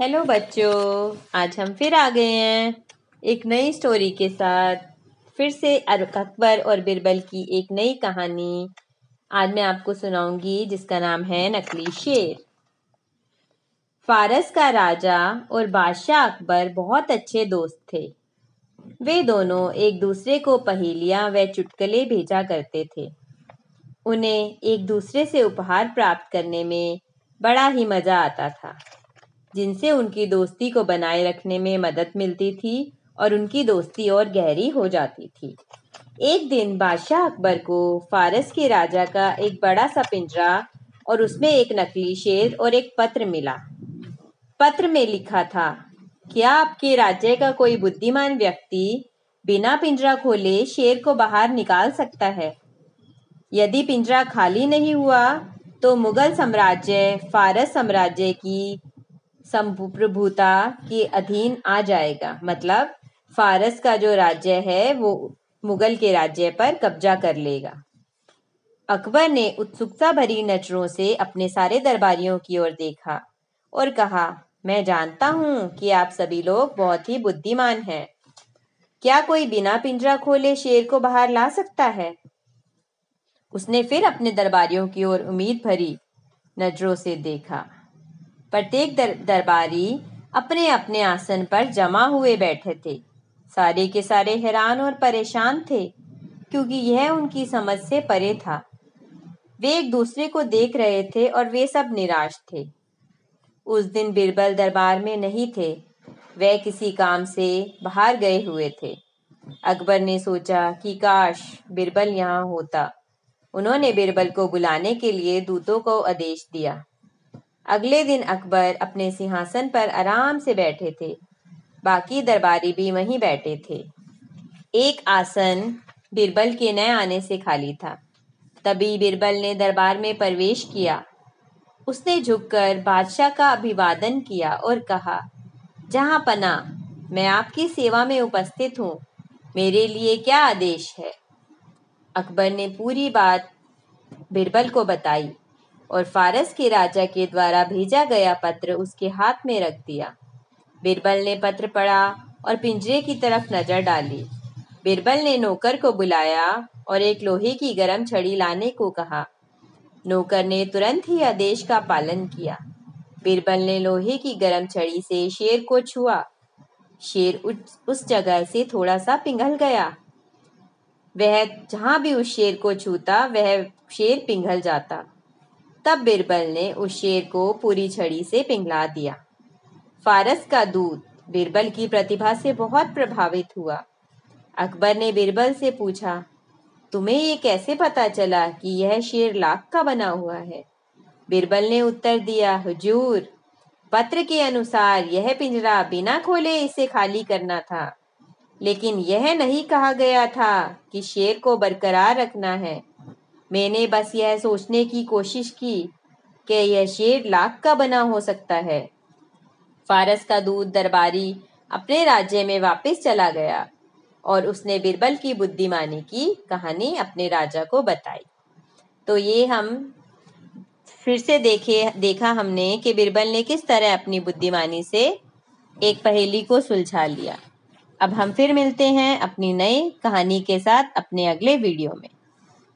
Hello बच्चों, आज हम फिर आ गए हैं एक नई स्टोरी के साथ। फिर से अकबर और बिरबल की एक नई कहानी। आज मैं आपको सुनाऊँगी, जिसका नाम है नकली शेर। फारस का राजा और बादशाह अकबर बहुत अच्छे दोस्त थे। वे दोनों एक दूसरे को पहेलियाँ व चुटकले भेजा करते थे। उन्हें एक दूसरे से उपहार प्राप्त करने में बड़ा ही मज़ा आता था। जिनसे उनकी दोस्ती को बनाए रखने में मदद मिलती थी और उनकी दोस्ती और गहरी हो जाती थी। एक दिन बादशाह अकबर को फारस के राजा का एक बड़ा सा पिंजरा और उसमें एक नकली शेर और एक पत्र मिला। पत्र में लिखा था, क्या आपके राज्य का कोई बुद्धिमान व्यक्ति बिना पिंजरा खोले शेर को बाहर निकाल सकता है? यदि पिंजरा खाली नहीं हुआ तो मुगल साम्राज्य, फारस साम्राज्य की संप्रभुता के अधीन आ जाएगा। मतलब फारस का जो राज्य है, वो मुगल के राज्य पर कब्जा कर लेगा। अकबर ने उत्सुकता भरी नज़रों से अपने सारे दरबारियों की ओर देखा और कहा, मैं जानता हूँ कि आप सभी लोग बहुत ही बुद्धिमान हैं। क्या कोई बिना पिंजरा खोले शेर को बाहर ला सकता है? उसने फिर अपने दरबारियों की ओर उम्मीद भरी नज़रों से देखा। प्रत्येक दर, दरबारी अपने अपने आसन पर जमा हुए बैठे थे। सारे के सारे हैरान और परेशान थे क्योंकि यह उनकी समझ से परे था। वे एक दूसरे को देख रहे थे और वे सब निराश थे। उस दिन बिरबल दरबार में नहीं थे। वे किसी काम से बाहर गए हुए थे। अकबर ने सोचा कि काश बिरबल यहाँ होता। उन्होंने बिरबल को बुलाने के लिए दूतों को आदेश दिया। अगले दिन अकबर अपने सिंहासन पर आराम से बैठे थे। बाकी दरबारी भी वहीं बैठे थे। एक आसन बिरबल के नए आने से खाली था। तभी बिरबल ने दरबार में प्रवेश किया। उसने झुककर बादशाह का अभिवादन किया और कहा, जहाँ पना, मैं आपकी सेवा में उपस्थित हूँ। मेरे लिए क्या आदेश है? अकबर ने पूरी बात बिरबल को बताई। और फारस के राजा के द्वारा भेजा गया पत्र उसके हाथ में रख दिया। बिरबल ने पत्र पढ़ा और पिंजरे की तरफ़ नज़र डाली। बिरबल ने नौकर को बुलाया और एक लोहे की गर्म छड़ी लाने को कहा। नौकर ने तुरंत ही आदेश का पालन किया। बिरबल ने लोहे की गर्म छड़ी से शेर को छुआ। शेर उस जगह से थोड़ा सा पिघल गया। वह जहाँ भी उस शेर को छूता, वह शेर पिघल जाता। तब बिरबल ने उस शेर को पूरी छड़ी से पिघला दिया। फारस का दूत बिरबल की प्रतिभा से बहुत प्रभावित हुआ। अकबर ने बिरबल से पूछा, तुम्हें ये कैसे पता चला कि यह शेर लाख का बना हुआ है? बिरबल ने उत्तर दिया, हुजूर, पत्र के अनुसार यह पिंजरा बिना खोले इसे खाली करना था। लेकिन यह नहीं कहा गया था कि शेर को बरकरार रखना है। मैंने बस यह सोचने की कोशिश की कि यह शेर लाख का बना हो सकता है। फारस का दूध दरबारी अपने राज्य में वापस चला गया और उसने बिरबल की बुद्धिमानी की कहानी अपने राजा को बताई। तो ये हम फिर से देखे, देखा हमने कि बिरबल ने किस तरह अपनी बुद्धिमानी से एक पहेली को सुलझा लिया। अब हम फिर मिलते हैं अपनी नई कहानी के साथ अपने अगले वीडियो में।